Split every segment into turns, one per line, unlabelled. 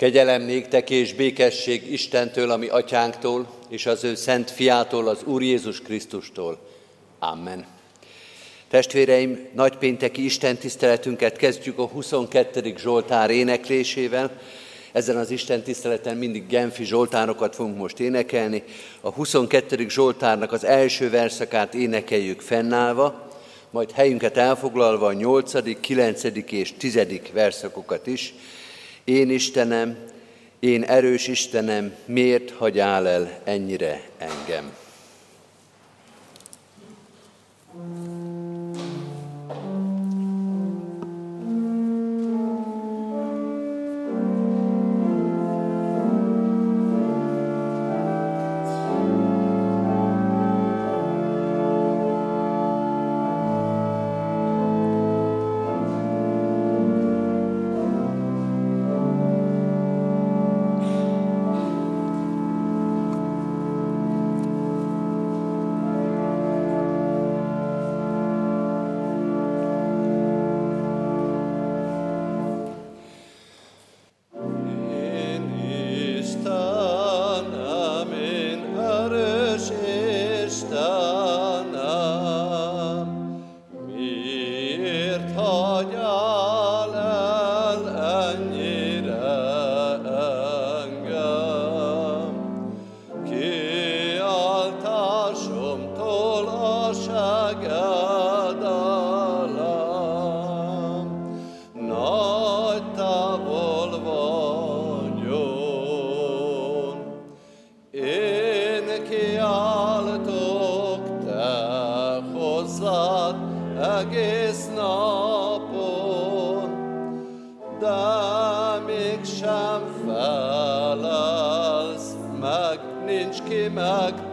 Kegyelem néktek és békesség Istentől, ami atyánktól, és az ő szent fiától, az Úr Jézus Krisztustól. Amen. Testvéreim, nagypénteki Isten tiszteletünket kezdjük a 22. Zsoltár éneklésével. Ezen az Isten tiszteleten mindig Genfi Zsoltárokat fogunk most énekelni. A 22. Zsoltárnak az első verszakát énekeljük fennállva, majd helyünket elfoglalva a 8., 9. és 10. verszakokat is. Én Istenem, én erős Istenem, miért hagyál el ennyire engem? egész napon, de mégsem felelsz, meg nincs ki meg.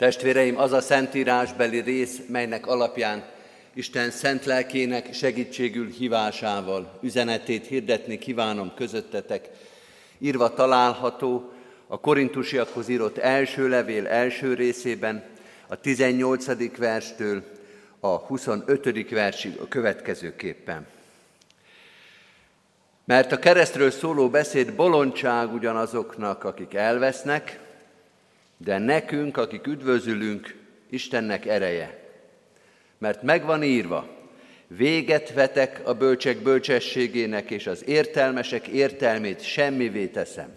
Testvéreim, az a szentírásbeli rész, melynek alapján Isten szent lelkének segítségül hívásával üzenetét hirdetni kívánom közöttetek, írva található a korintusiakhoz írott első levél első részében, a 18. verstől a 25. versig a következőképpen. Mert a keresztről szóló beszéd bolondság ugyanazoknak, akik elvesznek, de nekünk, akik üdvözülünk, Istennek ereje. Mert megvan írva, véget vetek a bölcsek bölcsességének, és az értelmesek értelmét semmivé teszem.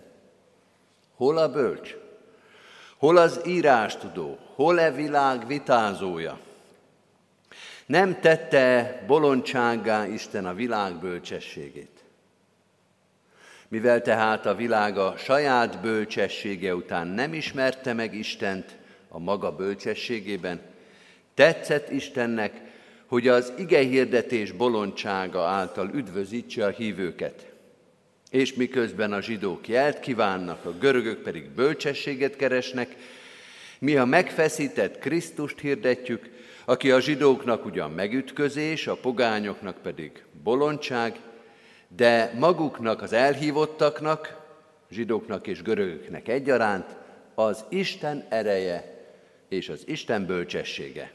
Hol a bölcs? Hol az írástudó? Hol e világ vitázója? Nem tette bolondsággá Isten a világ bölcsességét. Mivel tehát a világ a saját bölcsessége után nem ismerte meg Istent a maga bölcsességében, tetszett Istennek, hogy az ige hirdetés bolondsága által üdvözítse a hívőket. És miközben a zsidók jelt kívánnak, a görögök pedig bölcsességet keresnek, mi a megfeszített Krisztust hirdetjük, aki a zsidóknak ugyan megütközés, a pogányoknak pedig bolondság, de maguknak, az elhívottaknak, zsidóknak és görögöknek egyaránt az Isten ereje és az Isten bölcsessége.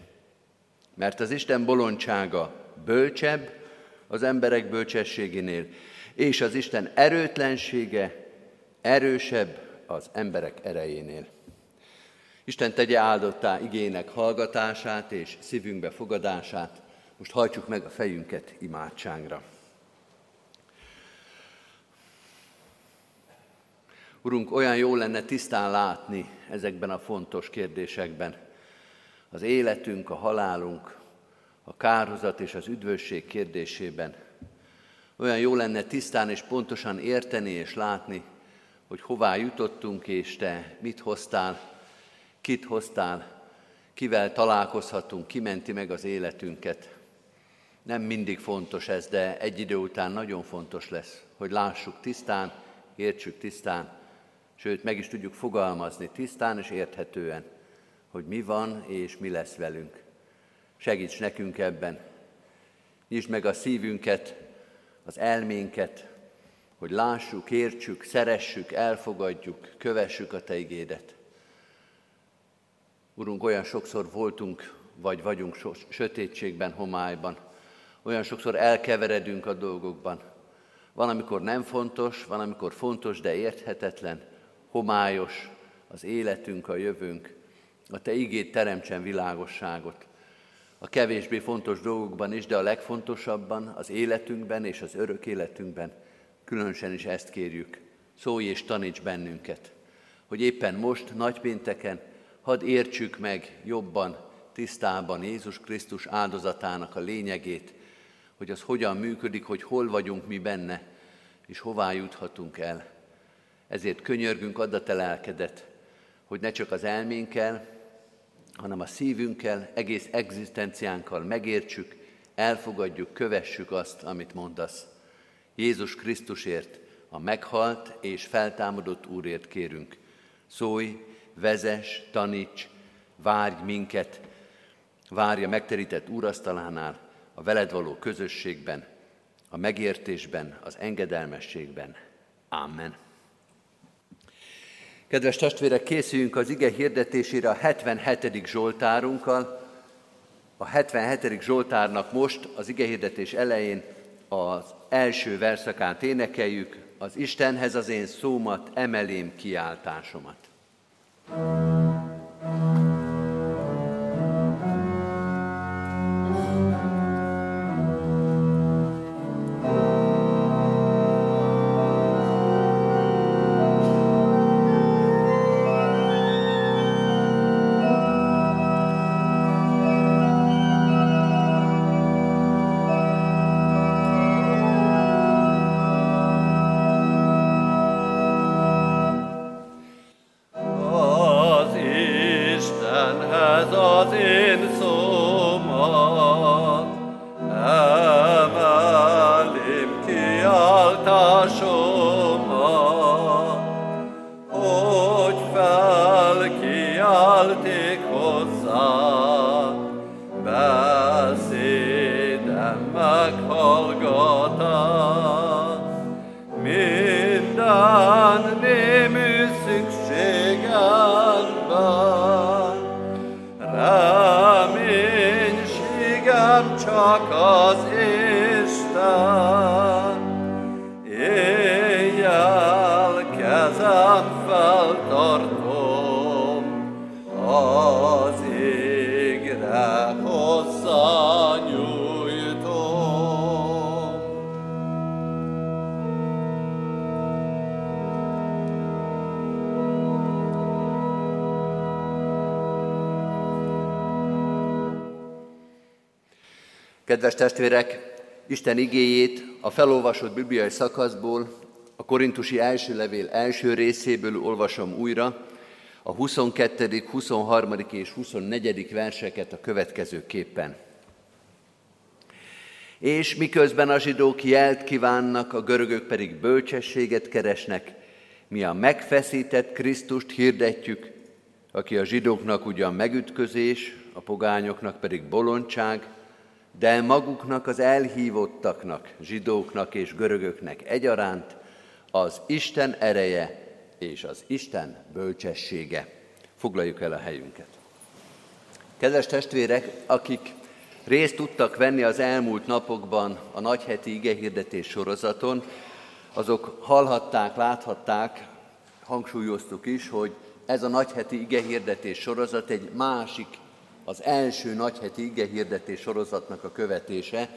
Mert az Isten bolondsága bölcsebb az emberek bölcsességénél, és az Isten erőtlensége erősebb az emberek erejénél. Isten tegye áldottá igének hallgatását és szívünkbe fogadását. Most hajtsuk meg a fejünket imádságra. Urunk, olyan jó lenne tisztán látni ezekben a fontos kérdésekben. Az életünk, a halálunk, a kárhozat és az üdvösség kérdésében. Olyan jó lenne tisztán és pontosan érteni és látni, hogy hová jutottunk, és Te mit hoztál, kit hoztál, kivel találkozhatunk, ki menti meg az életünket. Nem mindig fontos ez, de egy idő után nagyon fontos lesz, hogy lássuk tisztán, értsük tisztán, sőt meg is tudjuk fogalmazni tisztán és érthetően, hogy mi van és mi lesz velünk. Segíts nekünk ebben. Nyisd meg a szívünket, az elménket, hogy lássuk, értsük, szeressük, elfogadjuk, kövessük a Te igédet. Urunk, olyan sokszor voltunk, vagy vagyunk so- sötétségben, homályban, olyan sokszor elkeveredünk a dolgokban. Van, amikor nem fontos, van, amikor fontos, de érthetetlen, homályos az életünk, a jövőnk. A Te igét teremtsen világosságot. A kevésbé fontos dolgokban is, de a legfontosabban, az életünkben és az örök életünkben, különösen is ezt kérjük. Szólj és taníts bennünket, hogy éppen most, nagypénteken, hadd értsük meg jobban, tisztában Jézus Krisztus áldozatának a lényegét, hogy az hogyan működik, hogy hol vagyunk mi benne, és hová juthatunk el. Ezért könyörgünk, add a te lelkedet, hogy ne csak az elménkkel, hanem a szívünkkel, egész egzisztenciánkkal megértsük, elfogadjuk, kövessük azt, amit mondasz. Jézus Krisztusért, a meghalt és feltámadott Úrért kérünk. Szólj, vezes, taníts, várj minket, várj a megterített úrasztalánál, a veled való közösségben, a megértésben, az engedelmességben. Amen. Kedves testvérek, készüljünk az ige hirdetésére a 77. Zsoltárunkkal. A 77. Zsoltárnak most az ige hirdetés elején az első verszakát énekeljük, az Istenhez az én szómat, emelém kiáltásomat. thank you
Isten
igéjét a felolvasott bibliai szakaszból, a Korintusi első levél első részéből olvasom újra, a 22., 23. és 24. verseket a következő képpen. És miközben a zsidók jelt kívánnak, a görögök pedig bölcsességet keresnek, mi a megfeszített Krisztust hirdetjük, aki a zsidóknak ugyan megütközés, a pogányoknak pedig bolondság, de maguknak az elhívottaknak, zsidóknak és görögöknek egyaránt az Isten ereje és az Isten bölcsessége. Foglaljuk el a helyünket. Kedves testvérek, akik részt tudtak venni az elmúlt napokban a nagyheti igehirdetés sorozaton, azok hallhatták, láthatták, hangsúlyoztuk is, hogy ez a nagyheti igehirdetés sorozat egy másik az első nagyheti igehirdetés sorozatnak a követése,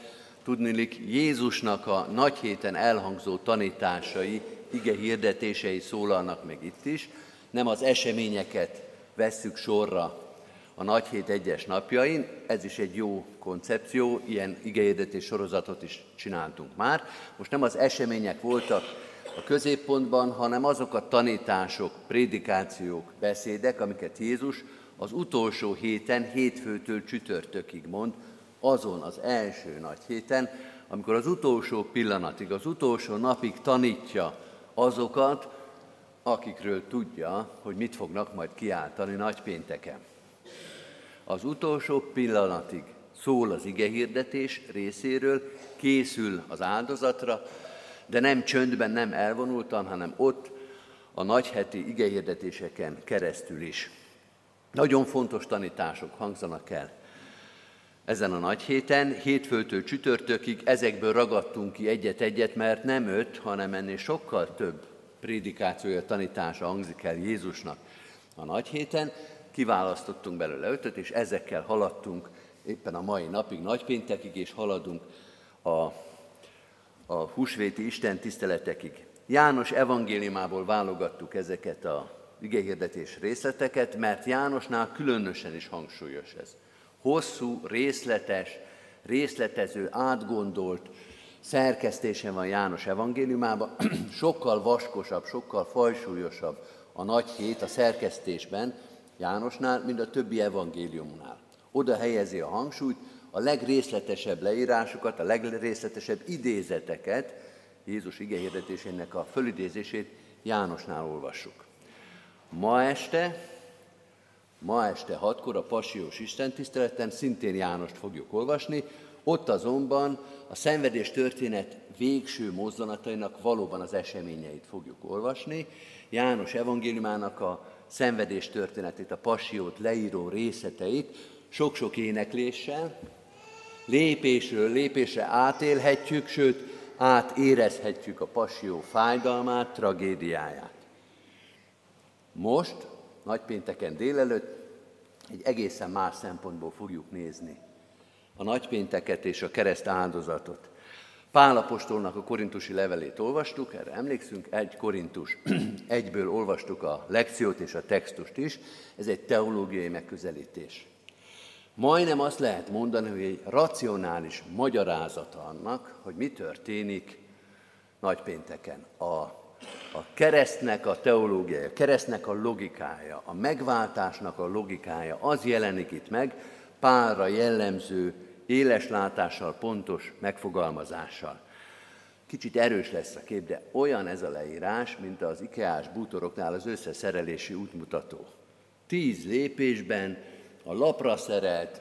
tudnilik Jézusnak a nagy héten elhangzó tanításai, igehirdetései szólalnak meg itt is, nem az eseményeket vesszük sorra a nagy hét egyes napjain, ez is egy jó koncepció, ilyen igehirdetés sorozatot is csináltunk már. Most nem az események voltak a középpontban, hanem azok a tanítások, prédikációk, beszédek, amiket Jézus az utolsó héten, hétfőtől csütörtökig mond, azon az első nagy héten, amikor az utolsó pillanatig, az utolsó napig tanítja azokat, akikről tudja, hogy mit fognak majd kiáltani nagypénteken. Az utolsó pillanatig szól az igehirdetés részéről, készül az áldozatra, de nem csöndben, nem elvonultan, hanem ott a nagyheti igehirdetéseken keresztül is. Nagyon fontos tanítások hangzanak el ezen a nagy héten, hétfőtől csütörtökig ezekből ragadtunk ki egyet-egyet, mert nem öt, hanem ennél sokkal több prédikációja, tanítása hangzik el Jézusnak a nagy héten. Kiválasztottunk belőle ötöt, és ezekkel haladtunk éppen a mai napig, nagypéntekig, és haladunk a, a húsvéti Isten tiszteletekig. János evangéliumából válogattuk ezeket a igehirdetés részleteket, mert Jánosnál különösen is hangsúlyos ez. Hosszú, részletes, részletező, átgondolt szerkesztése van János evangéliumában, sokkal vaskosabb, sokkal fajsúlyosabb a nagy hét a szerkesztésben Jánosnál, mint a többi evangéliumnál. Oda helyezi a hangsúlyt, a legrészletesebb leírásokat, a legrészletesebb idézeteket, Jézus igehirdetésének a fölidézését Jánosnál olvassuk. Ma este, ma este hatkor a Pasiós istentiszteleten szintén Jánost fogjuk olvasni, ott azonban a szenvedés történet végső mozzanatainak valóban az eseményeit fogjuk olvasni. János evangéliumának a szenvedés történetét, a pasiót leíró részleteit sok-sok énekléssel, lépésről lépésre átélhetjük, sőt, átérezhetjük a pasió fájdalmát, tragédiáját. Most, nagypénteken délelőtt, egy egészen más szempontból fogjuk nézni a nagypénteket és a kereszt áldozatot. Pál apostolnak a korintusi levelét olvastuk, erre emlékszünk, egy korintus, egyből olvastuk a lekciót és a textust is, ez egy teológiai megközelítés. Majdnem azt lehet mondani, hogy egy racionális magyarázata annak, hogy mi történik nagypénteken. A a keresztnek a teológiája, a keresztnek a logikája, a megváltásnak a logikája, az jelenik itt meg, párra jellemző, éles látással, pontos megfogalmazással. Kicsit erős lesz a kép, de olyan ez a leírás, mint az ikeás bútoroknál az összeszerelési útmutató. Tíz lépésben a lapra szerelt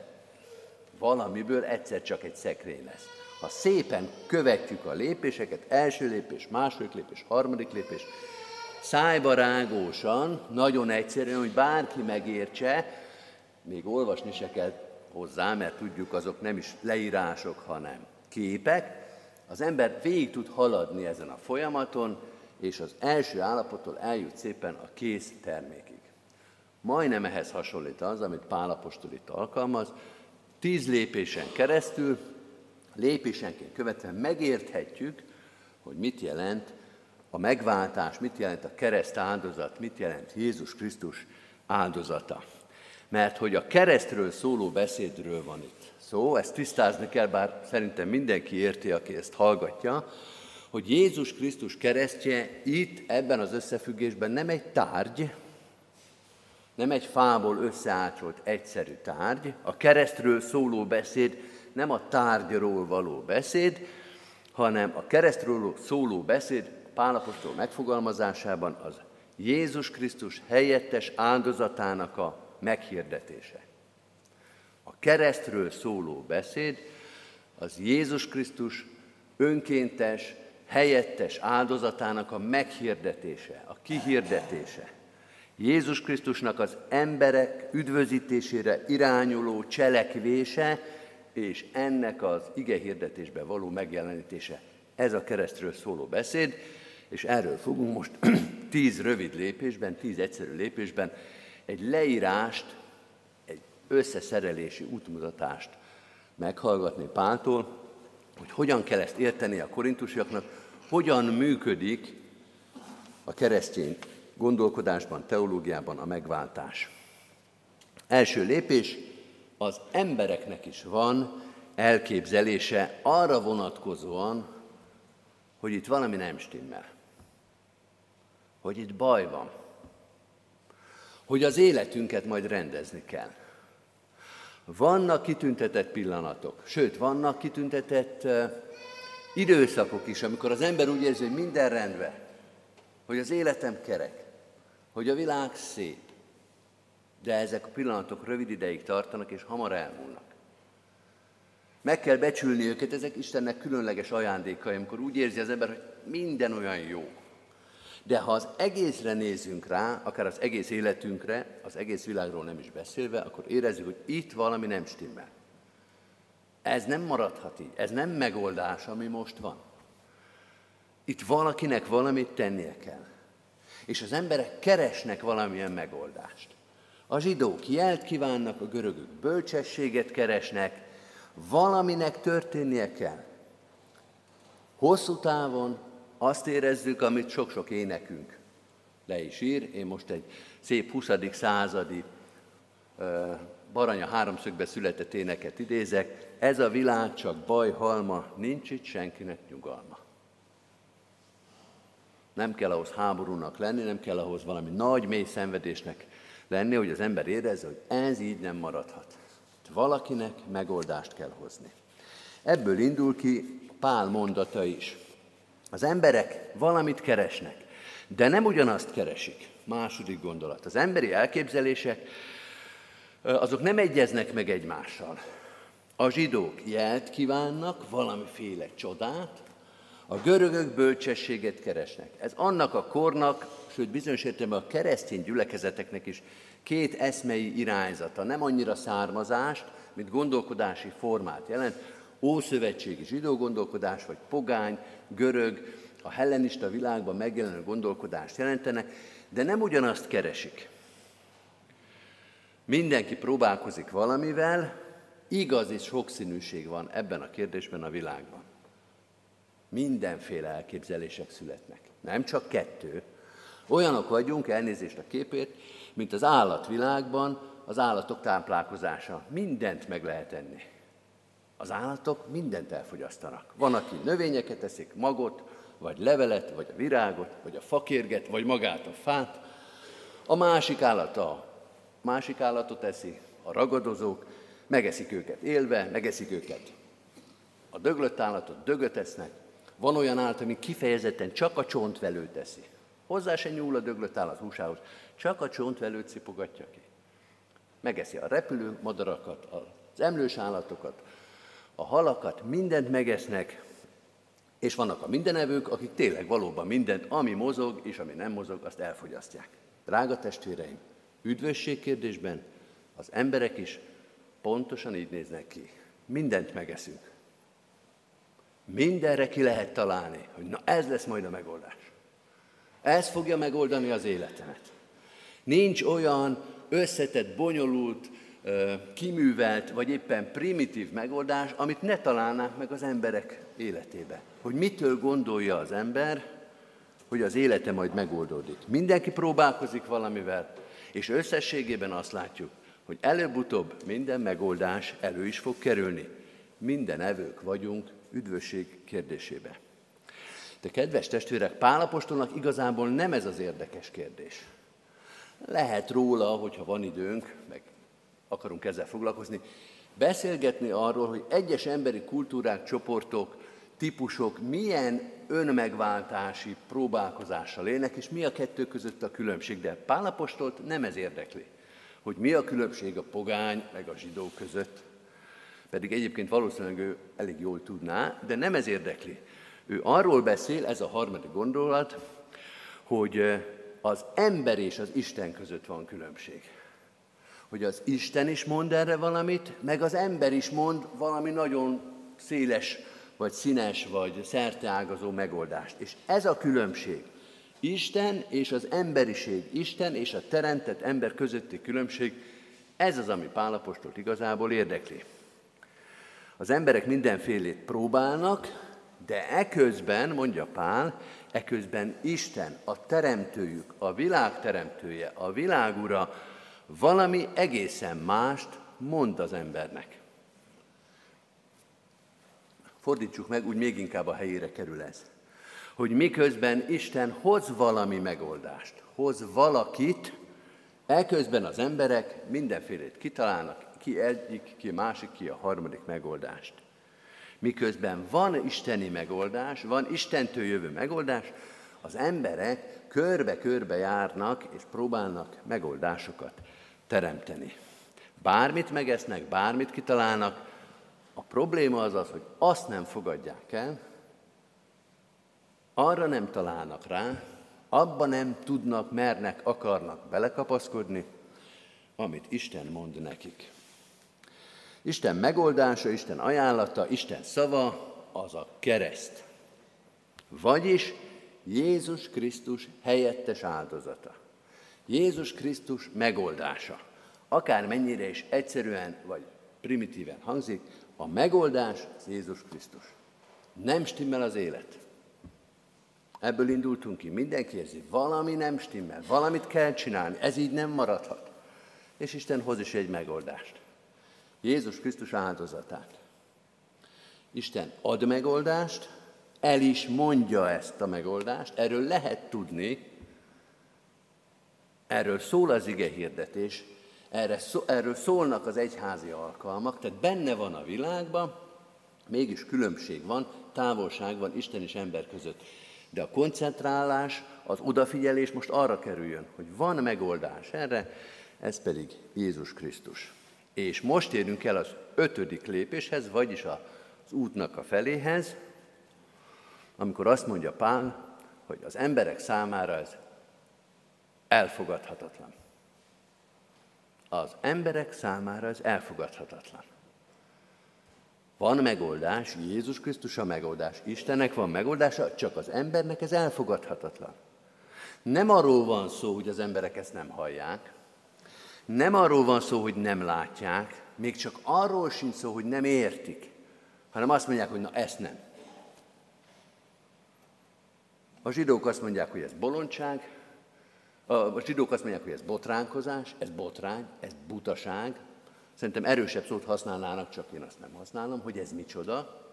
valamiből egyszer csak egy szekrény lesz. Ha szépen követjük a lépéseket, első lépés, második lépés, harmadik lépés, szájba rágósan, nagyon egyszerűen, hogy bárki megértse, még olvasni se kell, hozzá, mert tudjuk, azok nem is leírások, hanem képek, az ember végig tud haladni ezen a folyamaton, és az első állapottól eljut szépen a kész termékig. Majdnem ehhez hasonlít az, amit Pálapostól itt alkalmaz. Tíz lépésen keresztül, lépésenként követve megérthetjük, hogy mit jelent a megváltás, mit jelent a kereszt áldozat, mit jelent Jézus Krisztus áldozata. Mert hogy a keresztről szóló beszédről van itt szó, ezt tisztázni kell, bár szerintem mindenki érti, aki ezt hallgatja, hogy Jézus Krisztus keresztje itt, ebben az összefüggésben nem egy tárgy, nem egy fából összeácsolt egyszerű tárgy. A keresztről szóló beszéd nem a tárgyról való beszéd, hanem a keresztről szóló beszéd Pálapostól megfogalmazásában az Jézus Krisztus helyettes áldozatának a meghirdetése. A keresztről szóló beszéd az Jézus Krisztus önkéntes, helyettes áldozatának a meghirdetése, a kihirdetése. Jézus Krisztusnak az emberek üdvözítésére irányuló cselekvése, és ennek az ige hirdetésben való megjelenítése. Ez a keresztről szóló beszéd, és erről fogunk most tíz rövid lépésben, tíz egyszerű lépésben egy leírást, egy összeszerelési útmutatást meghallgatni Páltól, hogy hogyan kell ezt érteni a korintusiaknak, hogyan működik a keresztény gondolkodásban, teológiában a megváltás. Első lépés, az embereknek is van elképzelése arra vonatkozóan, hogy itt valami nem stimmel. Hogy itt baj van. Hogy az életünket majd rendezni kell. Vannak kitüntetett pillanatok, sőt, vannak kitüntetett uh, időszakok is, amikor az ember úgy érzi, hogy minden rendben, hogy az életem kerek, hogy a világ szép, de ezek a pillanatok rövid ideig tartanak, és hamar elmúlnak. Meg kell becsülni őket, ezek Istennek különleges ajándékai, amikor úgy érzi az ember, hogy minden olyan jó. De ha az egészre nézünk rá, akár az egész életünkre, az egész világról nem is beszélve, akkor érezzük, hogy itt valami nem stimmel. Ez nem maradhat így, ez nem megoldás, ami most van. Itt valakinek valamit tennie kell. És az emberek keresnek valamilyen megoldást. A zsidók jelt kívánnak, a görögök bölcsességet keresnek, valaminek történnie kell. Hosszú távon azt érezzük, amit sok-sok énekünk le is ír. Én most egy szép 20. századi Baranya háromszögbe született éneket idézek. Ez a világ csak baj halma, nincs itt senkinek nyugalma. Nem kell ahhoz háborúnak lenni, nem kell ahhoz valami nagy, mély szenvedésnek lenni, hogy az ember érezze, hogy ez így nem maradhat. Valakinek megoldást kell hozni. Ebből indul ki Pál mondata is. Az emberek valamit keresnek, de nem ugyanazt keresik. Második gondolat. Az emberi elképzelések azok nem egyeznek meg egymással. A zsidók jelt kívánnak, valamiféle csodát, a görögök bölcsességet keresnek. Ez annak a kornak, sőt bizonyos értelemben a keresztény gyülekezeteknek is két eszmei irányzata, nem annyira származást, mint gondolkodási formát jelent, ószövetségi zsidó gondolkodás, vagy pogány, görög, a hellenista világban megjelenő gondolkodást jelentenek, de nem ugyanazt keresik. Mindenki próbálkozik valamivel, igaz és sokszínűség van ebben a kérdésben a világban. Mindenféle elképzelések születnek. Nem csak kettő. Olyanok vagyunk, elnézést a képét, mint az állatvilágban az állatok táplálkozása. Mindent meg lehet enni. Az állatok mindent elfogyasztanak. Van, aki növényeket eszik, magot, vagy levelet, vagy a virágot, vagy a fakérget, vagy magát a fát. A másik állat a másik állatot eszi, a ragadozók, megeszik őket élve, megeszik őket. A döglött állatot dögöt esznek, van olyan állat, ami kifejezetten csak a csontvelőt teszi. Hozzá se nyúl a döglött állat húsához, csak a csontvelőt szipogatja ki. Megeszi a repülő madarakat, az emlős állatokat, a halakat, mindent megesznek, és vannak a mindenevők, akik tényleg valóban mindent, ami mozog és ami nem mozog, azt elfogyasztják. Drága testvéreim, üdvösség kérdésben az emberek is pontosan így néznek ki. Mindent megeszünk. Mindenre ki lehet találni, hogy na ez lesz majd a megoldás. Ez fogja megoldani az életemet. Nincs olyan összetett, bonyolult, kiművelt, vagy éppen primitív megoldás, amit ne találnák meg az emberek életébe. Hogy mitől gondolja az ember, hogy az élete majd megoldódik. Mindenki próbálkozik valamivel, és összességében azt látjuk, hogy előbb-utóbb minden megoldás elő is fog kerülni. Minden evők vagyunk üdvösség kérdésébe. De kedves testvérek, Pálapostolnak igazából nem ez az érdekes kérdés. Lehet róla, hogyha van időnk, meg akarunk ezzel foglalkozni, beszélgetni arról, hogy egyes emberi kultúrák, csoportok, típusok milyen önmegváltási próbálkozással élnek, és mi a kettő között a különbség. De Pálapostolt nem ez érdekli, hogy mi a különbség a pogány meg a zsidó között. Pedig egyébként valószínűleg ő elég jól tudná, de nem ez érdekli. Ő arról beszél, ez a harmadik gondolat, hogy az ember és az Isten között van különbség. Hogy az Isten is mond erre valamit, meg az ember is mond valami nagyon széles, vagy színes, vagy szerteágazó megoldást. És ez a különbség. Isten és az emberiség, Isten és a teremtett ember közötti különbség, ez az, ami Pálapostot igazából érdekli. Az emberek mindenfélét próbálnak, de eközben, mondja Pál, eközben Isten, a teremtőjük, a világ teremtője, a világura valami egészen mást mond az embernek. Fordítsuk meg, úgy még inkább a helyére kerül ez. Hogy miközben Isten hoz valami megoldást, hoz valakit, eközben az emberek mindenfélét kitalálnak, ki egyik, ki másik, ki a harmadik megoldást. Miközben van isteni megoldás, van Istentől jövő megoldás, az emberek körbe-körbe járnak és próbálnak megoldásokat teremteni. Bármit megesznek, bármit kitalálnak, a probléma az az, hogy azt nem fogadják el, arra nem találnak rá, abba nem tudnak, mernek, akarnak belekapaszkodni, amit Isten mond nekik. Isten megoldása, Isten ajánlata, Isten szava az a kereszt. Vagyis Jézus Krisztus helyettes áldozata. Jézus Krisztus megoldása. Akár mennyire is egyszerűen vagy primitíven hangzik, a megoldás az Jézus Krisztus. Nem stimmel az élet. Ebből indultunk ki. Mindenki érzi, valami nem stimmel, valamit kell csinálni, ez így nem maradhat. És Isten hoz is egy megoldást. Jézus Krisztus áldozatát. Isten ad megoldást, el is mondja ezt a megoldást, erről lehet tudni, erről szól az ige hirdetés, erről szólnak az egyházi alkalmak, tehát benne van a világban, mégis különbség van, távolság van Isten és ember között. De a koncentrálás, az odafigyelés most arra kerüljön, hogy van megoldás erre, ez pedig Jézus Krisztus. És most érünk el az ötödik lépéshez, vagyis az útnak a feléhez, amikor azt mondja Pál, hogy az emberek számára ez elfogadhatatlan. Az emberek számára ez elfogadhatatlan. Van megoldás, Jézus Krisztus a megoldás, Istennek van megoldása, csak az embernek ez elfogadhatatlan. Nem arról van szó, hogy az emberek ezt nem hallják, nem arról van szó, hogy nem látják, még csak arról sincs szó, hogy nem értik, hanem azt mondják, hogy na ezt nem. A zsidók azt mondják, hogy ez bolondság, a zsidók azt mondják, hogy ez botránkozás, ez botrány, ez butaság. Szerintem erősebb szót használnának, csak én azt nem használom, hogy ez micsoda,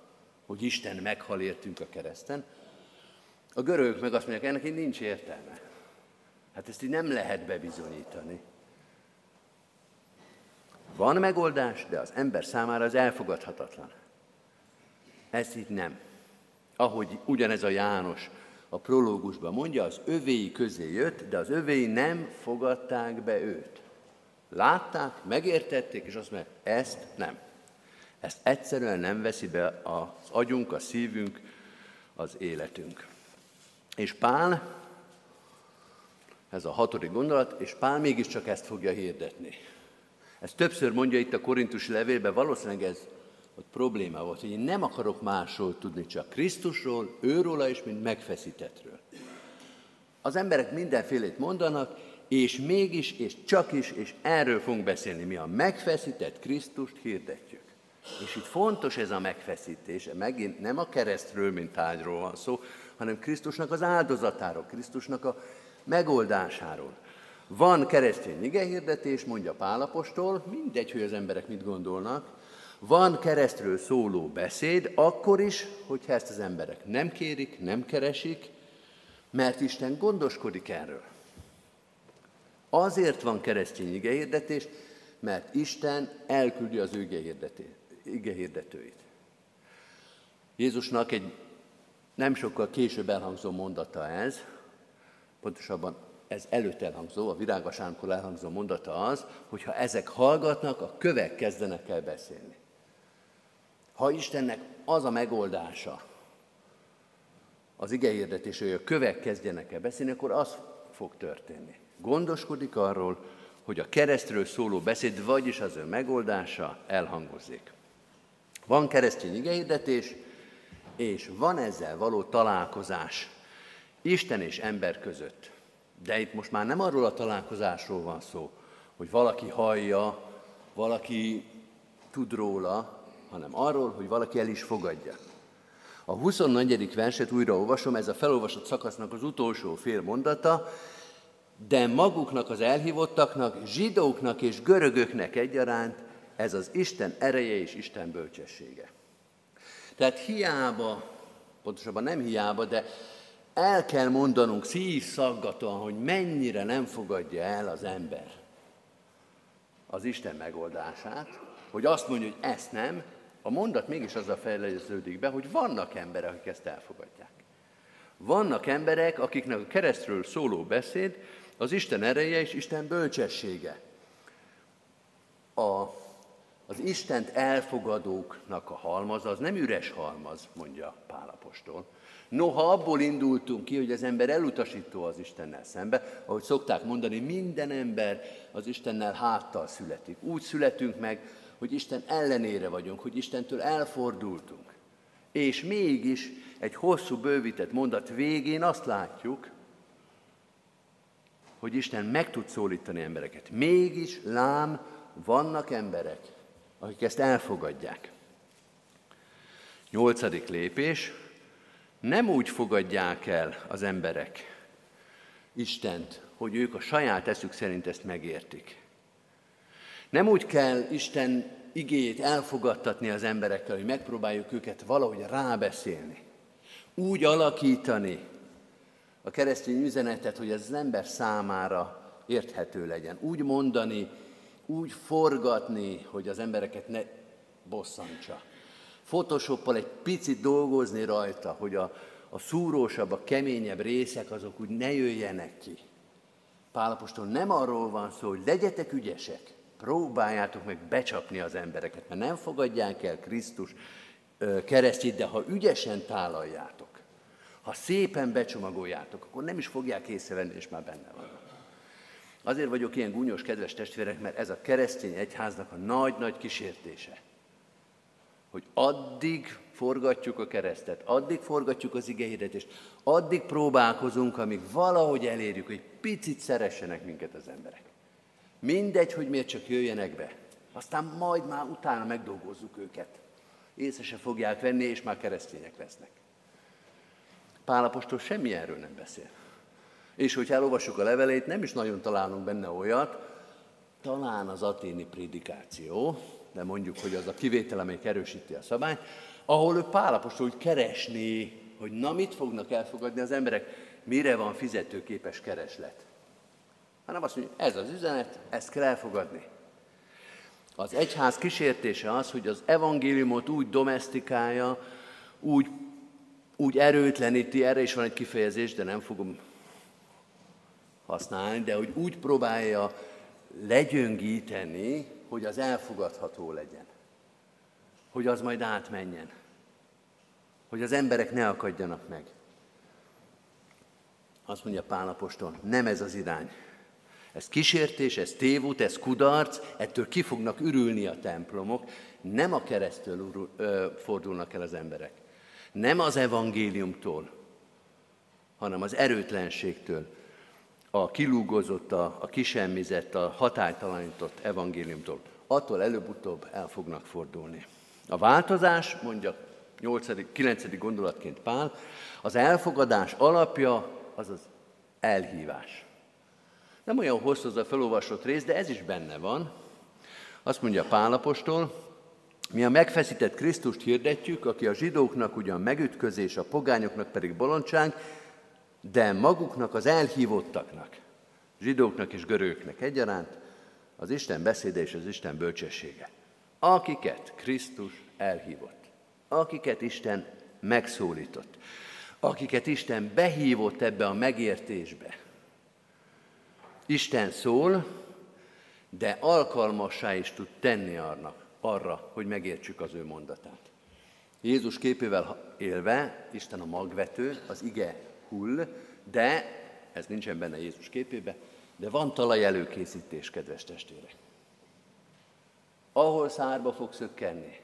hogy Isten meghal értünk a kereszten. A görögök meg azt mondják, ennek így nincs értelme. Hát ezt így nem lehet bebizonyítani. Van megoldás, de az ember számára az elfogadhatatlan. Ez így nem. Ahogy ugyanez a János a prológusban mondja, az övéi közé jött, de az övéi nem fogadták be őt. Látták, megértették, és azt mondják, ezt nem. Ezt egyszerűen nem veszi be az agyunk, a szívünk, az életünk. És Pál, ez a hatodik gondolat, és Pál mégiscsak ezt fogja hirdetni. Ez többször mondja itt a korintusi levélben, valószínűleg ez ott probléma volt, hogy én nem akarok másról tudni, csak Krisztusról, őróla és mint megfeszítetről. Az emberek mindenfélét mondanak, és mégis, és csak is, és erről fogunk beszélni. Mi a megfeszített Krisztust hirdetjük. És itt fontos ez a megfeszítés, megint nem a keresztről, mint tárgyról van szó, hanem Krisztusnak az áldozatáról, Krisztusnak a megoldásáról. Van keresztény igehirdetés, mondja Pálapostól, mindegy, hogy az emberek mit gondolnak, van keresztről szóló beszéd, akkor is, hogyha ezt az emberek nem kérik, nem keresik, mert Isten gondoskodik erről. Azért van keresztény igehirdetés, mert Isten elküldi az ő igehirdetőit. Jézusnak egy nem sokkal később elhangzó mondata ez, pontosabban ez előtt elhangzó, a virágasánkor elhangzó mondata az, hogy ha ezek hallgatnak, a kövek kezdenek el beszélni. Ha Istennek az a megoldása, az igehirdetés, hogy a kövek kezdjenek el beszélni, akkor az fog történni. Gondoskodik arról, hogy a keresztről szóló beszéd, vagyis az ő megoldása elhangozik. Van keresztény igehirdetés, és van ezzel való találkozás Isten és ember között. De itt most már nem arról a találkozásról van szó, hogy valaki hallja, valaki tud róla, hanem arról, hogy valaki el is fogadja. A 24. verset újra olvasom, ez a felolvasott szakasznak az utolsó fél mondata, de maguknak az elhívottaknak, zsidóknak és görögöknek egyaránt ez az Isten ereje és Isten bölcsessége. Tehát hiába, pontosabban nem hiába, de el kell mondanunk szívszaggatóan, hogy mennyire nem fogadja el az ember az Isten megoldását, hogy azt mondja, hogy ezt nem, a mondat mégis azzal fejlesződik be, hogy vannak emberek, akik ezt elfogadják. Vannak emberek, akiknek a keresztről szóló beszéd az Isten ereje és Isten bölcsessége. A, az Istent elfogadóknak a halmaz az nem üres halmaz, mondja Pálapostól. Noha abból indultunk ki, hogy az ember elutasító az Istennel szembe, ahogy szokták mondani, minden ember az Istennel háttal születik. Úgy születünk meg, hogy Isten ellenére vagyunk, hogy Istentől elfordultunk. És mégis egy hosszú bővített mondat végén azt látjuk, hogy Isten meg tud szólítani embereket. Mégis, lám, vannak emberek, akik ezt elfogadják. Nyolcadik lépés, nem úgy fogadják el az emberek Istent, hogy ők a saját eszük szerint ezt megértik. Nem úgy kell Isten igéjét elfogadtatni az emberekkel, hogy megpróbáljuk őket valahogy rábeszélni. Úgy alakítani a keresztény üzenetet, hogy ez az ember számára érthető legyen. Úgy mondani, úgy forgatni, hogy az embereket ne bosszantsa. Photoshoppal egy picit dolgozni rajta, hogy a, a szúrósabb, a keményebb részek azok úgy ne jöjjenek ki. Pálapostól nem arról van szó, hogy legyetek ügyesek, próbáljátok meg becsapni az embereket, mert nem fogadják el Krisztus keresztjét, de ha ügyesen tálaljátok, ha szépen becsomagoljátok, akkor nem is fogják észrevenni, és már benne van. Azért vagyok ilyen gúnyos, kedves testvérek, mert ez a keresztény egyháznak a nagy-nagy kísértése. Hogy addig forgatjuk a keresztet, addig forgatjuk az igehirdetést, addig próbálkozunk, amíg valahogy elérjük, hogy picit szeressenek minket az emberek. Mindegy, hogy miért csak jöjjenek be. Aztán majd már utána megdolgozzuk őket. Észre se fogják venni, és már keresztények lesznek. Pálapostól semmi erről nem beszél. És hogyha elolvassuk a levelét, nem is nagyon találunk benne olyat, talán az aténi prédikáció, de mondjuk, hogy az a kivétel, amelyik erősíti a szabályt, ahol ő Pálapostól úgy keresni, hogy na mit fognak elfogadni az emberek, mire van fizetőképes kereslet hanem azt mondja, ez az üzenet, ezt kell elfogadni. Az egyház kísértése az, hogy az evangéliumot úgy domestikálja, úgy, úgy erőtleníti, erre is van egy kifejezés, de nem fogom használni, de hogy úgy próbálja legyöngíteni, hogy az elfogadható legyen. Hogy az majd átmenjen. Hogy az emberek ne akadjanak meg. Azt mondja Pálapostól, nem ez az irány. Ez kísértés, ez tévút, ez kudarc, ettől ki fognak ürülni a templomok. Nem a keresztől fordulnak el az emberek. Nem az evangéliumtól, hanem az erőtlenségtől, a kilúgozott, a, a kisemmizett, a hatálytalanított evangéliumtól. Attól előbb-utóbb el fognak fordulni. A változás, mondja 8. 9. gondolatként Pál, az elfogadás alapja az az elhívás. Nem olyan hosszú az a felolvasott rész, de ez is benne van. Azt mondja Pálapostól, mi a megfeszített Krisztust hirdetjük, aki a zsidóknak ugyan megütközés, a pogányoknak pedig bolondság, de maguknak az elhívottaknak, zsidóknak és görögöknek egyaránt, az Isten beszéde és az Isten bölcsessége. Akiket Krisztus elhívott, akiket Isten megszólított, akiket Isten behívott ebbe a megértésbe. Isten szól, de alkalmassá is tud tenni arra, arra, hogy megértsük az ő mondatát. Jézus képével élve, Isten a magvető, az ige hull, de, ez nincsen benne Jézus képébe, de van talaj előkészítés, kedves testvérek. Ahol szárba fog szökkenni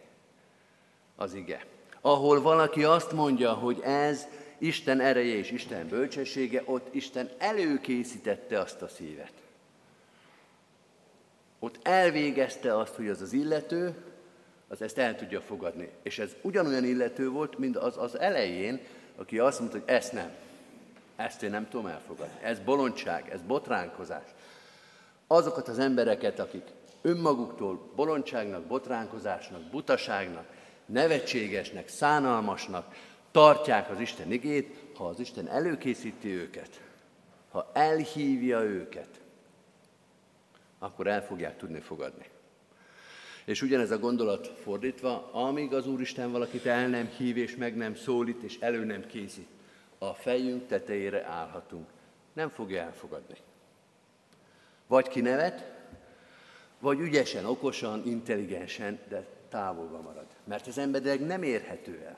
az ige, ahol valaki azt mondja, hogy ez Isten ereje és Isten bölcsessége, ott Isten előkészítette azt a szívet. Ott elvégezte azt, hogy az az illető, az ezt el tudja fogadni. És ez ugyanolyan illető volt, mint az az elején, aki azt mondta, hogy ezt nem. Ezt én nem tudom elfogadni. Ez bolondság, ez botránkozás. Azokat az embereket, akik önmaguktól bolondságnak, botránkozásnak, butaságnak, nevetségesnek, szánalmasnak tartják az Isten igét, ha az Isten előkészíti őket, ha elhívja őket, akkor el fogják tudni fogadni. És ugyanez a gondolat fordítva, amíg az Úristen valakit el nem hív és meg nem szólít és elő nem készít, a fejünk tetejére állhatunk. Nem fogja elfogadni. Vagy kinevet, vagy ügyesen, okosan, intelligensen, de távolba marad. Mert az emberileg nem érhető el.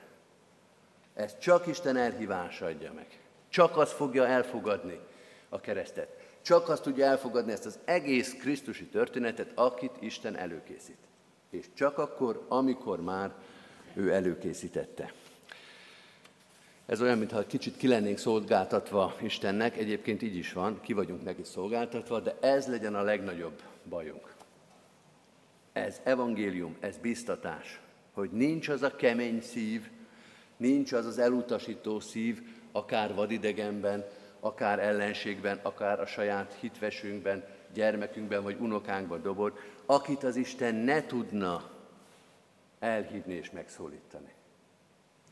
Ez csak Isten elhívása adja meg. Csak az fogja elfogadni a keresztet. Csak azt tudja elfogadni ezt az egész Krisztusi történetet, akit Isten előkészít. És csak akkor, amikor már ő előkészítette. Ez olyan, mintha kicsit ki lennénk szolgáltatva Istennek, egyébként így is van, ki vagyunk neki szolgáltatva, de ez legyen a legnagyobb bajunk. Ez evangélium, ez biztatás, hogy nincs az a kemény szív, nincs az az elutasító szív, akár vadidegenben, akár ellenségben, akár a saját hitvesünkben, gyermekünkben vagy unokánkban dobod, akit az Isten ne tudna elhívni és megszólítani.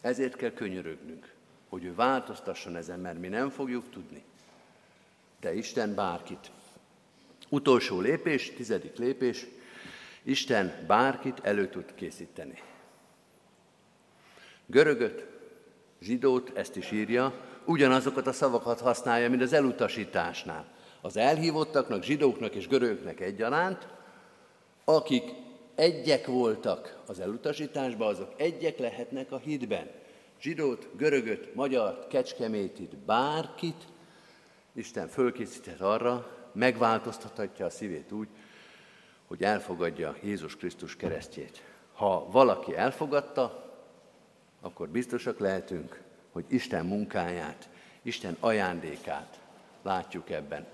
Ezért kell könyörögnünk hogy ő változtasson ezen, mert mi nem fogjuk tudni. De Isten bárkit. Utolsó lépés, tizedik lépés, Isten bárkit elő tud készíteni. Görögöt, zsidót, ezt is írja, ugyanazokat a szavakat használja, mint az elutasításnál. Az elhívottaknak, zsidóknak és görögöknek egyaránt, akik egyek voltak az elutasításban, azok egyek lehetnek a hitben zsidót, görögöt, magyart, kecskemétit, bárkit, Isten fölkészített arra, megváltoztathatja a szívét úgy, hogy elfogadja Jézus Krisztus keresztjét. Ha valaki elfogadta, akkor biztosak lehetünk, hogy Isten munkáját, Isten ajándékát látjuk ebben.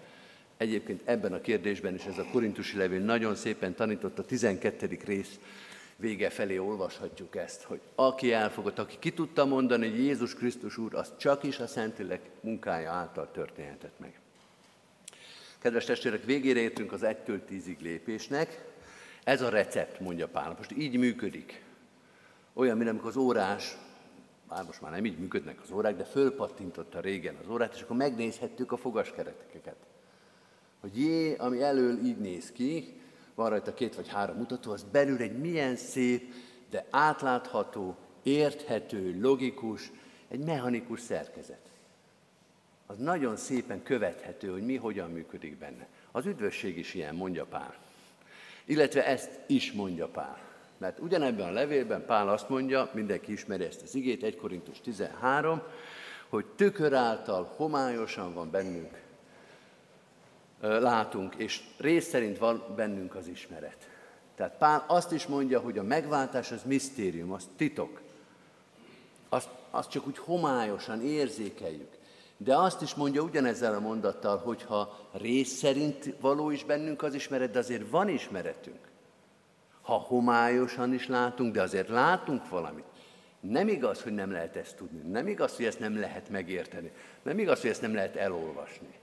Egyébként ebben a kérdésben is ez a korintusi levél nagyon szépen tanított a 12. rész vége felé olvashatjuk ezt, hogy aki elfogott, aki ki tudta mondani, hogy Jézus Krisztus Úr, az csak is a Szentlélek munkája által történhetett meg. Kedves testvérek, végére értünk az 1-től 10-ig lépésnek. Ez a recept, mondja Pál. Most így működik. Olyan, mint amikor az órás, már most már nem így működnek az órák, de fölpattintotta régen az órát, és akkor megnézhettük a fogaskereteket. Hogy jé, ami elől így néz ki, van rajta két vagy három mutató, az belül egy milyen szép, de átlátható, érthető, logikus, egy mechanikus szerkezet. Az nagyon szépen követhető, hogy mi hogyan működik benne. Az üdvösség is ilyen, mondja Pál. Illetve ezt is mondja Pál. Mert ugyanebben a levélben Pál azt mondja, mindenki ismeri ezt az igét, 1 Korintus 13, hogy tükör által homályosan van bennünk látunk, és rész szerint van bennünk az ismeret. Tehát Pál azt is mondja, hogy a megváltás az misztérium, az titok. Azt, azt csak úgy homályosan érzékeljük. De azt is mondja ugyanezzel a mondattal, hogyha rész szerint való is bennünk az ismeret, de azért van ismeretünk. Ha homályosan is látunk, de azért látunk valamit. Nem igaz, hogy nem lehet ezt tudni. Nem igaz, hogy ezt nem lehet megérteni. Nem igaz, hogy ezt nem lehet elolvasni.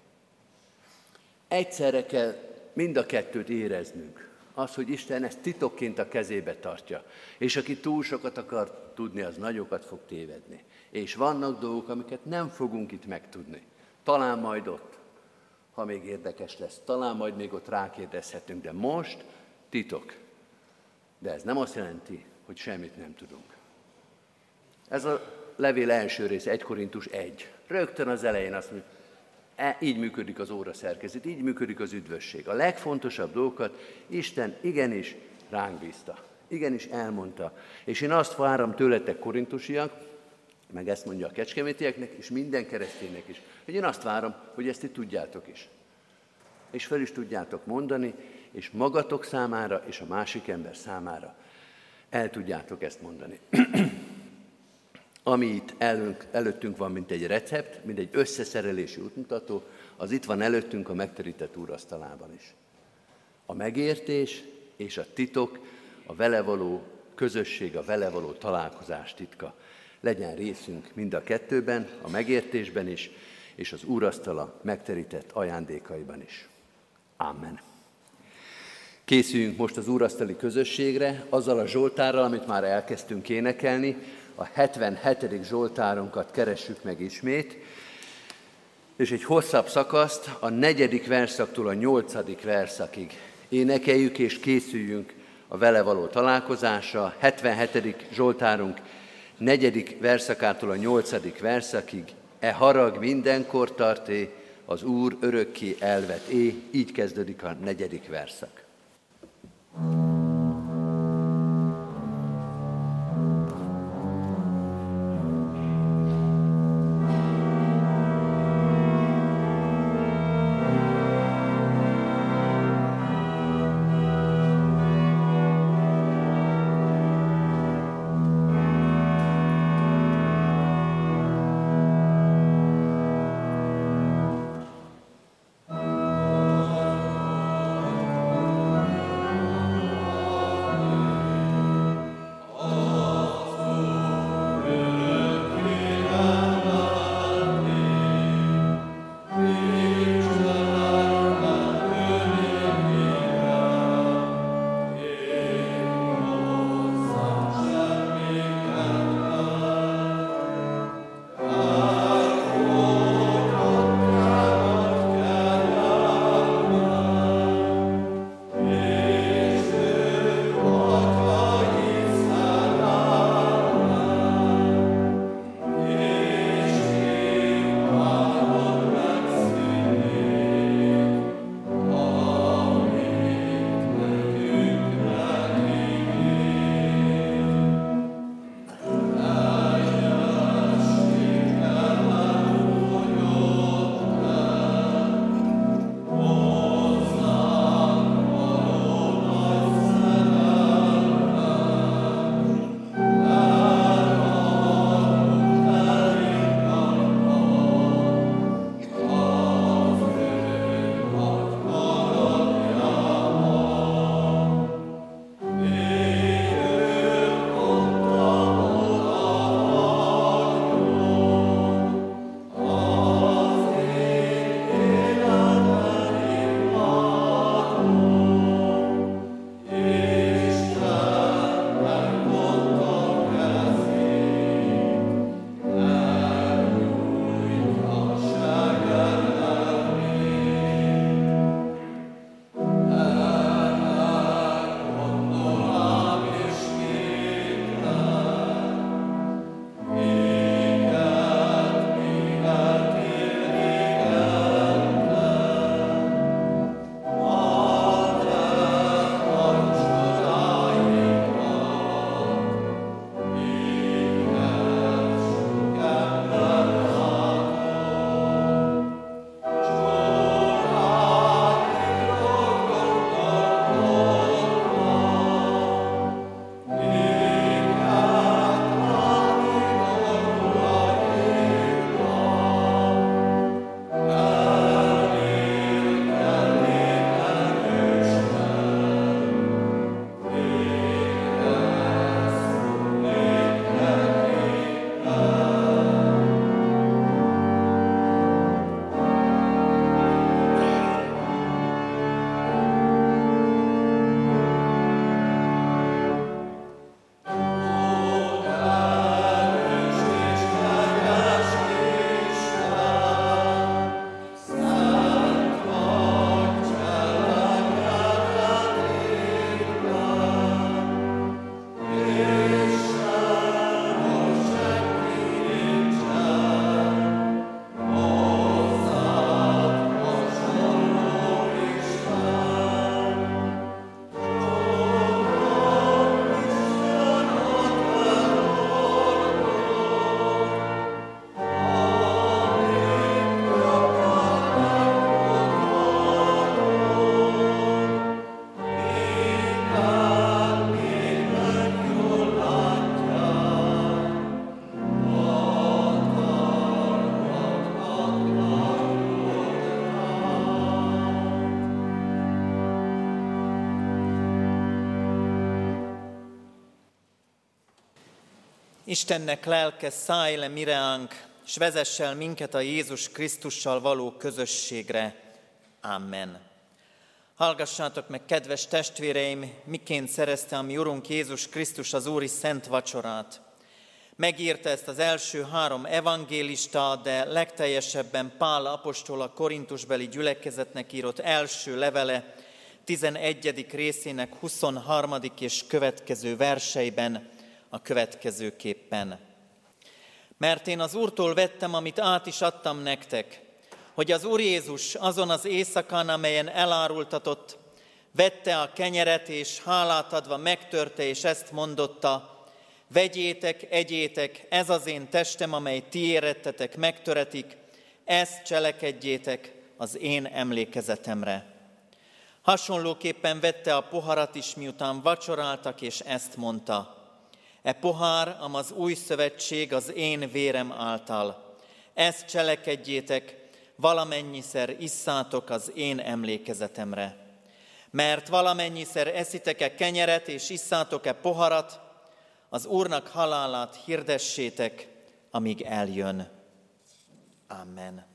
Egyszerre kell mind a kettőt éreznünk. Az, hogy Isten ezt titokként a kezébe tartja. És aki túl sokat akar tudni, az nagyokat fog tévedni. És vannak dolgok, amiket nem fogunk itt megtudni. Talán majd ott, ha még érdekes lesz. Talán majd még ott rákérdezhetünk, de most titok. De ez nem azt jelenti, hogy semmit nem tudunk. Ez a levél első része, 1 Korintus 1. Rögtön az elején azt mondja, E, így működik az óra szerkezet, így működik az üdvösség. A legfontosabb dolgokat Isten igenis ránk bízta. Igenis elmondta. És én azt várom tőletek, korintusiak, meg ezt mondja a kecskemétieknek, és minden kereszténynek is, hogy én azt várom, hogy ezt ti tudjátok is. És fel is tudjátok mondani, és magatok számára, és a másik ember számára el tudjátok ezt mondani. ami itt előnk, előttünk van, mint egy recept, mint egy összeszerelési útmutató, az itt van előttünk a megterített úrasztalában is. A megértés és a titok, a vele való közösség, a vele való találkozás titka. Legyen részünk mind a kettőben, a megértésben is, és az úrasztala megterített ajándékaiban is. Amen. Készüljünk most az úrasztali közösségre, azzal a Zsoltárral, amit már elkezdtünk énekelni, a 77. Zsoltárunkat keressük meg ismét, és egy hosszabb szakaszt a negyedik verszaktól a nyolcadik verszakig énekeljük és készüljünk a vele való találkozásra. 77. Zsoltárunk negyedik verszakától a nyolcadik verszakig, e harag mindenkor tarté, az Úr örökké elvet é, így kezdődik a negyedik verszak. Mm.
Istennek lelke, szállj le mireánk, s vezess minket a Jézus Krisztussal való közösségre. Amen. Hallgassátok meg, kedves testvéreim, miként szerezte a mi Urunk Jézus Krisztus az Úri Szent Vacsorát. Megírta ezt az első három evangélista, de legteljesebben Pál apostol a Korintusbeli gyülekezetnek írott első levele, 11. részének 23. és következő verseiben a következőképpen. Mert én az Úrtól vettem, amit át is adtam nektek, hogy az Úr Jézus azon az éjszakán, amelyen elárultatott, vette a kenyeret, és hálát adva megtörte, és ezt mondotta, vegyétek, egyétek, ez az én testem, amely ti érettetek, megtöretik, ezt cselekedjétek az én emlékezetemre. Hasonlóképpen vette a poharat is, miután vacsoráltak, és ezt mondta, E pohár, am az új szövetség az én vérem által. Ezt cselekedjétek, valamennyiszer isszátok az én emlékezetemre. Mert valamennyiszer eszitek-e kenyeret és isszátok-e poharat, az Úrnak halálát hirdessétek, amíg eljön. Amen.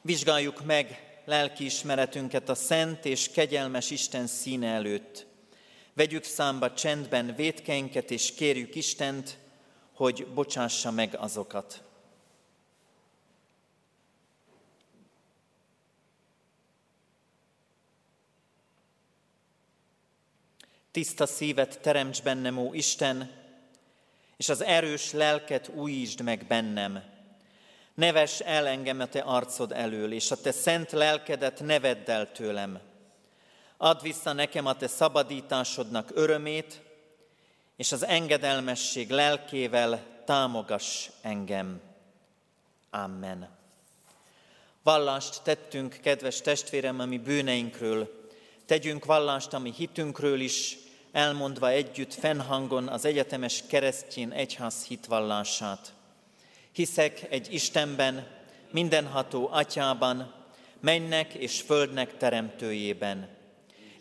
Vizsgáljuk meg lelkiismeretünket a szent és kegyelmes Isten színe előtt. Vegyük számba csendben védkeinket, és kérjük Istent, hogy bocsássa meg azokat. Tiszta szívet teremts bennem, ó Isten, és az erős lelket újítsd meg bennem. Neves el engem a te arcod elől, és a te szent lelkedet ne vedd el tőlem. Add vissza nekem a te szabadításodnak örömét, és az engedelmesség lelkével támogass engem. Amen. Vallást tettünk, kedves testvérem, ami bűneinkről. Tegyünk vallást, ami hitünkről is, elmondva együtt fennhangon az egyetemes keresztjén egyház hitvallását. Hiszek egy Istenben, mindenható atyában, mennek és földnek teremtőjében,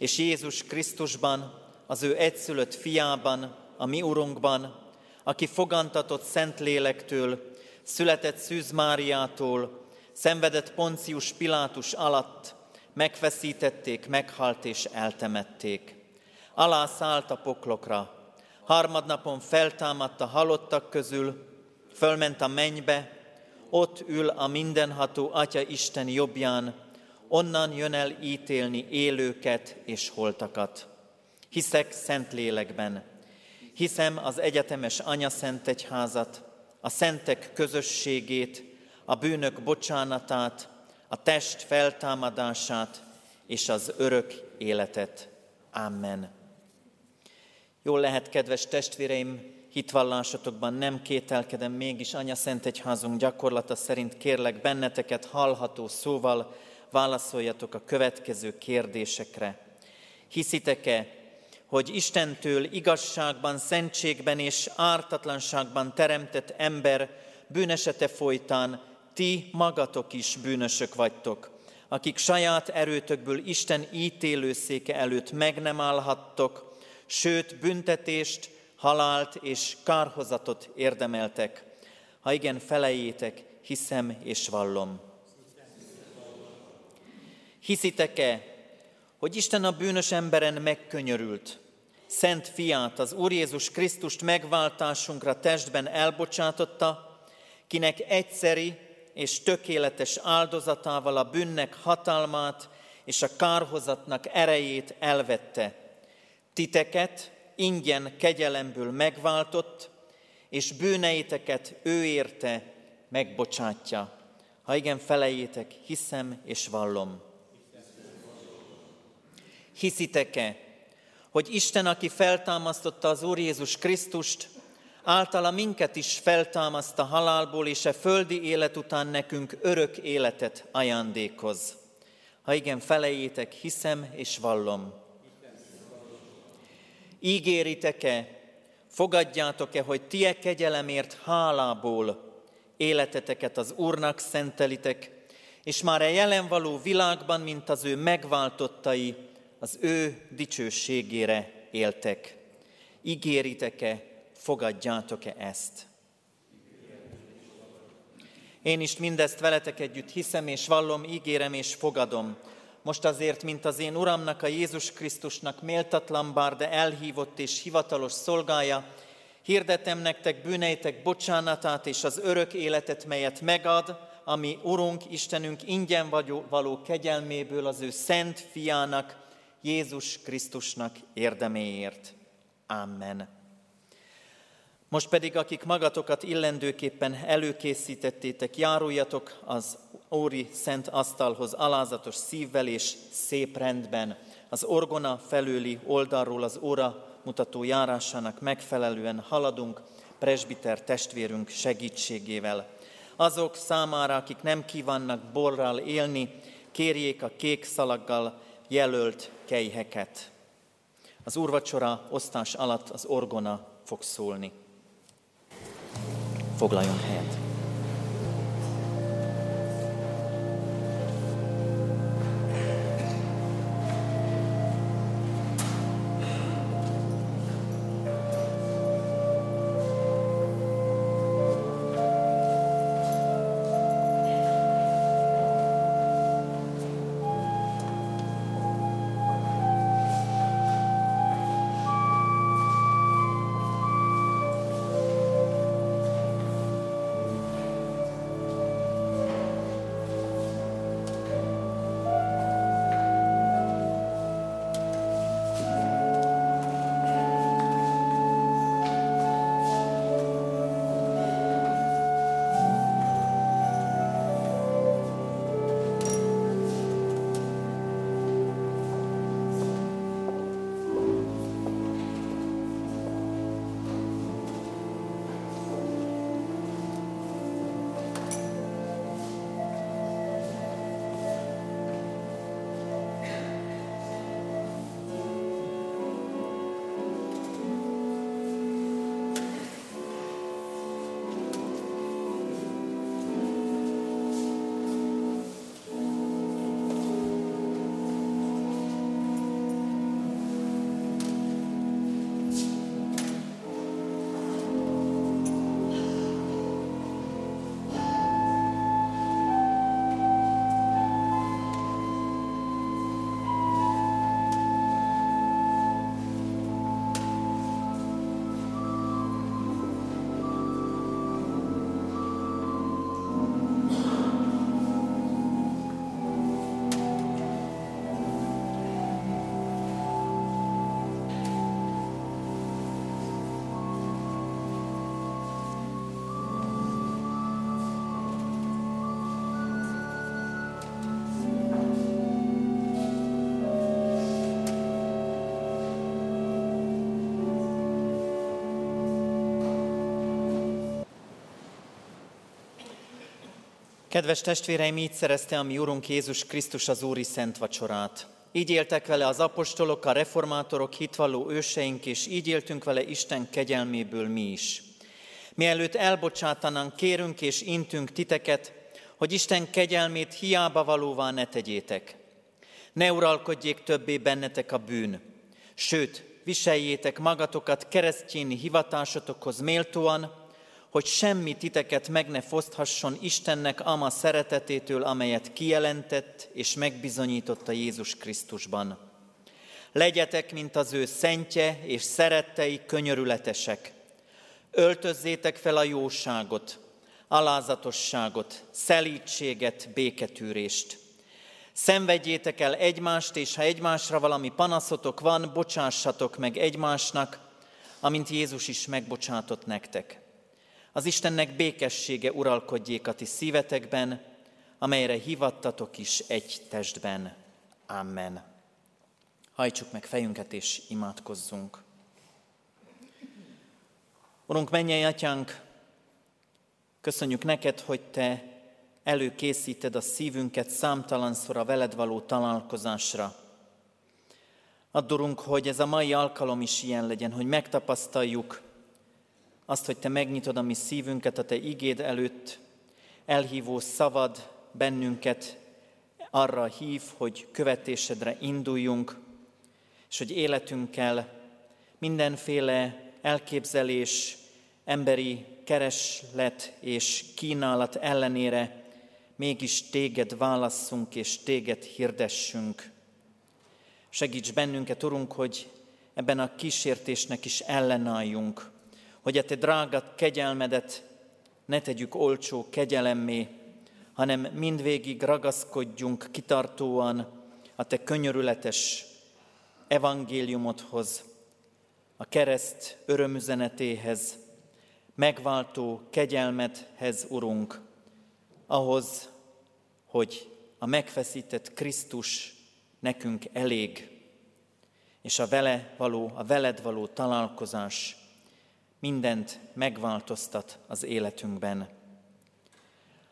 és Jézus Krisztusban, az ő egyszülött fiában, a mi Urunkban, aki fogantatott Szent Lélektől, született Szűz Máriától, szenvedett Poncius Pilátus alatt, megfeszítették, meghalt és eltemették. Alá szállt a poklokra, harmadnapon feltámadt a halottak közül, fölment a mennybe, ott ül a mindenható Atya Isten jobbján, onnan jön el ítélni élőket és holtakat. Hiszek szent lélekben, hiszem az egyetemes Anya Szent Egyházat, a szentek közösségét, a bűnök bocsánatát, a test feltámadását és az örök életet. Amen. Jól lehet, kedves testvéreim, hitvallásotokban nem kételkedem, mégis Anya Szent Egyházunk gyakorlata szerint kérlek benneteket hallható szóval válaszoljatok a következő kérdésekre. Hiszitek-e, hogy Istentől igazságban, szentségben és ártatlanságban teremtett ember bűnesete folytán ti magatok is bűnösök vagytok, akik saját erőtökből Isten ítélőszéke előtt meg nem állhattok, sőt büntetést, halált és kárhozatot érdemeltek. Ha igen, felejétek, hiszem és vallom. Hiszitek-e, hogy Isten a bűnös emberen megkönyörült, Szent fiát, az Úr Jézus Krisztust megváltásunkra testben elbocsátotta, kinek egyszeri és tökéletes áldozatával a bűnnek hatalmát és a kárhozatnak erejét elvette. Titeket ingyen kegyelemből megváltott, és bűneiteket ő érte megbocsátja. Ha igen, felejétek, hiszem és vallom. Hiszitek-e, hogy Isten, aki feltámasztotta az Úr Jézus Krisztust, általa minket is feltámaszt a halálból, és a földi élet után nekünk örök életet ajándékoz. Ha igen, felejétek, hiszem és vallom. Ígéritek-e, fogadjátok-e, hogy ti e kegyelemért hálából életeteket az Úrnak szentelitek, és már a jelen való világban, mint az ő megváltottai, az ő dicsőségére éltek. Ígéritek-e, fogadjátok-e ezt? Én is mindezt veletek együtt hiszem és vallom, ígérem és fogadom. Most azért, mint az én Uramnak, a Jézus Krisztusnak méltatlan bár, de elhívott és hivatalos szolgája, hirdetem nektek bűneitek bocsánatát és az örök életet, melyet megad, ami Urunk, Istenünk ingyen való kegyelméből az ő szent fiának, Jézus Krisztusnak érdeméért. Amen. Most pedig, akik magatokat illendőképpen előkészítettétek, járuljatok az Óri Szent Asztalhoz alázatos szívvel és szép rendben, az orgona felőli oldalról az óra mutató járásának megfelelően haladunk, presbiter testvérünk segítségével. Azok számára, akik nem kívánnak borral élni, kérjék a kék szalaggal jelölt kejheket. Az úrvacsora osztás alatt az orgona fog szólni. Foglaljon helyet! Kedves testvéreim, így szerezte a mi Urunk Jézus Krisztus az Úri Szent Vacsorát. Így éltek vele az apostolok, a reformátorok, hitvalló őseink, és így éltünk vele Isten kegyelméből mi is. Mielőtt elbocsátanánk, kérünk és intünk titeket, hogy Isten kegyelmét hiába valóvá ne tegyétek. Ne uralkodjék többé bennetek a bűn, sőt, viseljétek magatokat keresztjéni hivatásotokhoz méltóan, hogy semmi titeket meg ne foszthasson Istennek ama szeretetétől, amelyet kijelentett és megbizonyította Jézus Krisztusban. Legyetek, mint az ő szentje és szerettei könyörületesek. Öltözzétek fel a jóságot, alázatosságot, szelítséget, béketűrést. Szenvedjétek el egymást, és ha egymásra valami panaszotok van, bocsássatok meg egymásnak, amint Jézus is megbocsátott nektek. Az Istennek békessége uralkodjék a ti szívetekben, amelyre hivattatok is egy testben. Amen. Hajtsuk meg fejünket és imádkozzunk. Urunk, mennyei atyánk, köszönjük neked, hogy te előkészíted a szívünket számtalanszor a veled való találkozásra. Addurunk, hogy ez a mai alkalom is ilyen legyen, hogy megtapasztaljuk, azt, hogy Te megnyitod a mi szívünket a Te igéd előtt, elhívó szavad bennünket arra hív, hogy követésedre induljunk, és hogy életünkkel mindenféle elképzelés, emberi kereslet és kínálat ellenére mégis téged válasszunk és téged hirdessünk. Segíts bennünket, Urunk, hogy ebben a kísértésnek is ellenálljunk, hogy a Te drága kegyelmedet ne tegyük olcsó kegyelemmé, hanem mindvégig ragaszkodjunk kitartóan a Te könyörületes evangéliumodhoz, a kereszt örömüzenetéhez, megváltó kegyelmedhez, Urunk, ahhoz, hogy a megfeszített Krisztus nekünk elég, és a vele való, a veled való találkozás mindent megváltoztat az életünkben.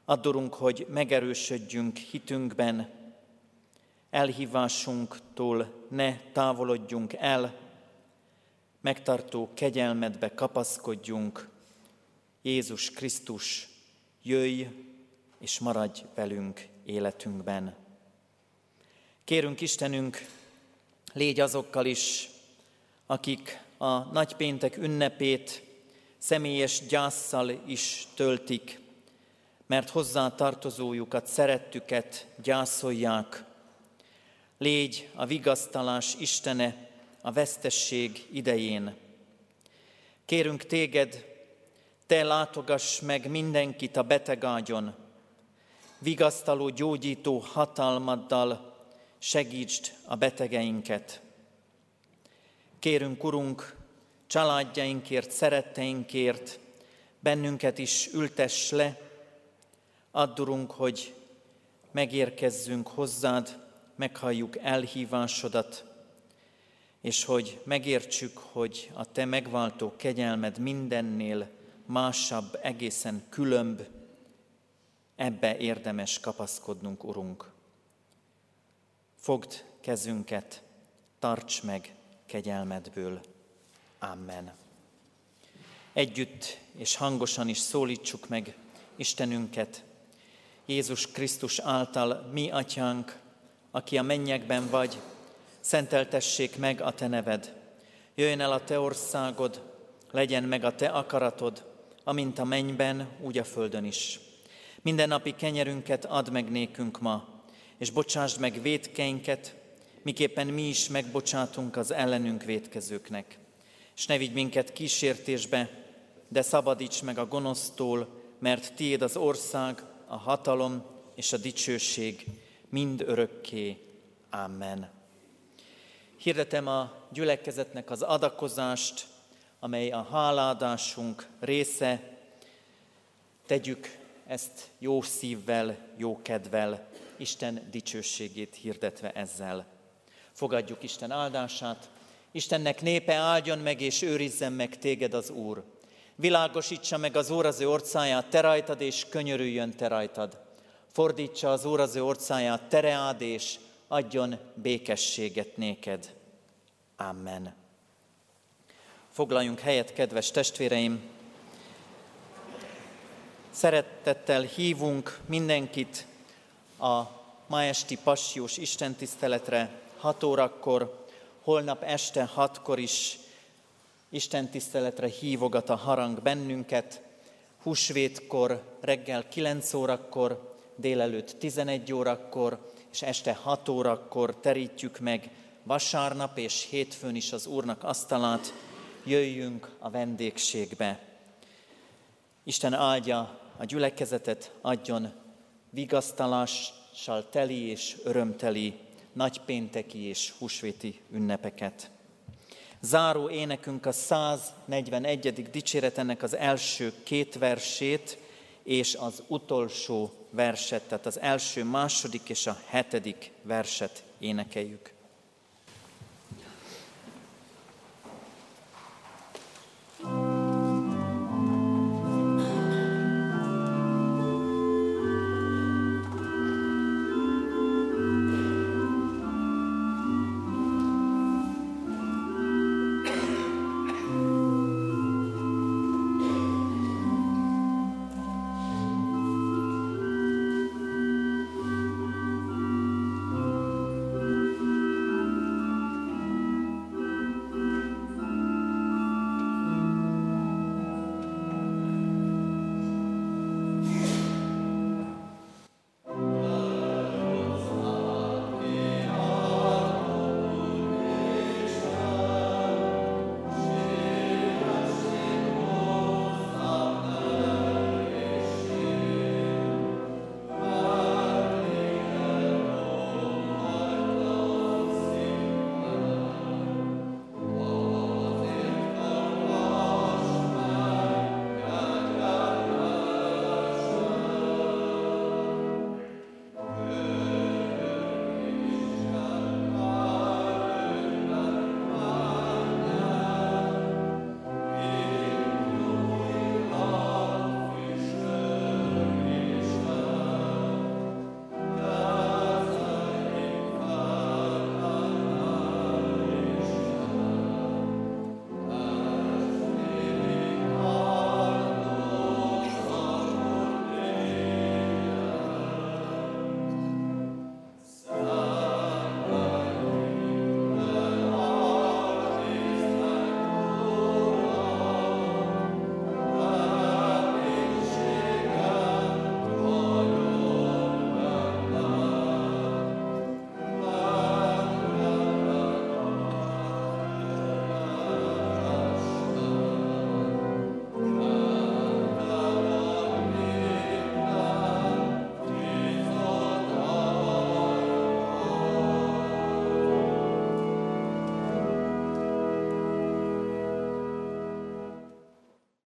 Addurunk, hogy megerősödjünk hitünkben, elhívásunktól ne távolodjunk el, megtartó kegyelmedbe kapaszkodjunk. Jézus Krisztus, jöjj és maradj velünk életünkben. Kérünk Istenünk, légy azokkal is, akik a nagypéntek ünnepét személyes gyászsal is töltik, mert hozzá tartozójukat, szerettüket gyászolják. Légy a vigasztalás Istene a vesztesség idején. Kérünk téged, te látogass meg mindenkit a betegágyon, vigasztaló, gyógyító hatalmaddal segítsd a betegeinket. Kérünk, Urunk, családjainkért, szeretteinkért, bennünket is ültess le, addurunk, hogy megérkezzünk hozzád, meghalljuk elhívásodat, és hogy megértsük, hogy a Te megváltó kegyelmed mindennél másabb, egészen különb, ebbe érdemes kapaszkodnunk, Urunk. Fogd kezünket, tarts meg kegyelmedből. Amen. Együtt és hangosan is szólítsuk meg Istenünket, Jézus Krisztus által, mi atyánk, aki a mennyekben vagy, szenteltessék meg a te neved. Jöjjön el a te országod, legyen meg a te akaratod, amint a mennyben, úgy a földön is. Minden napi kenyerünket add meg nékünk ma, és bocsásd meg védkeinket, miképpen mi is megbocsátunk az ellenünk védkezőknek. És ne vigy minket kísértésbe, de szabadíts meg a gonosztól, mert tiéd az ország, a hatalom és a dicsőség mind örökké. Amen. Hirdetem a gyülekezetnek az adakozást, amely a háládásunk része. Tegyük ezt jó szívvel, jó kedvel, Isten dicsőségét hirdetve ezzel. Fogadjuk Isten áldását. Istennek népe áldjon meg és őrizzen meg téged az Úr. Világosítsa meg az Úr az ő orcáját te rajtad, és könyörüljön te rajtad. Fordítsa az Úr az ő orcáját tereád, és adjon békességet néked. Amen. Foglaljunk helyet, kedves testvéreim! Szeretettel hívunk mindenkit a ma esti passiós istentiszteletre 6 órakor, holnap este 6-kor is istentiszteletre hívogat a harang bennünket, húsvétkor reggel 9 órakor, délelőtt 11 órakor, és este 6 órakor terítjük meg vasárnap és hétfőn is az Úrnak asztalát, jöjjünk a vendégségbe. Isten áldja a gyülekezetet, adjon vigasztalással teli és örömteli nagypénteki és húsvéti ünnepeket. Záró énekünk a 141. dicséretennek az első két versét, és az utolsó verset, tehát az első, második és a hetedik verset énekeljük.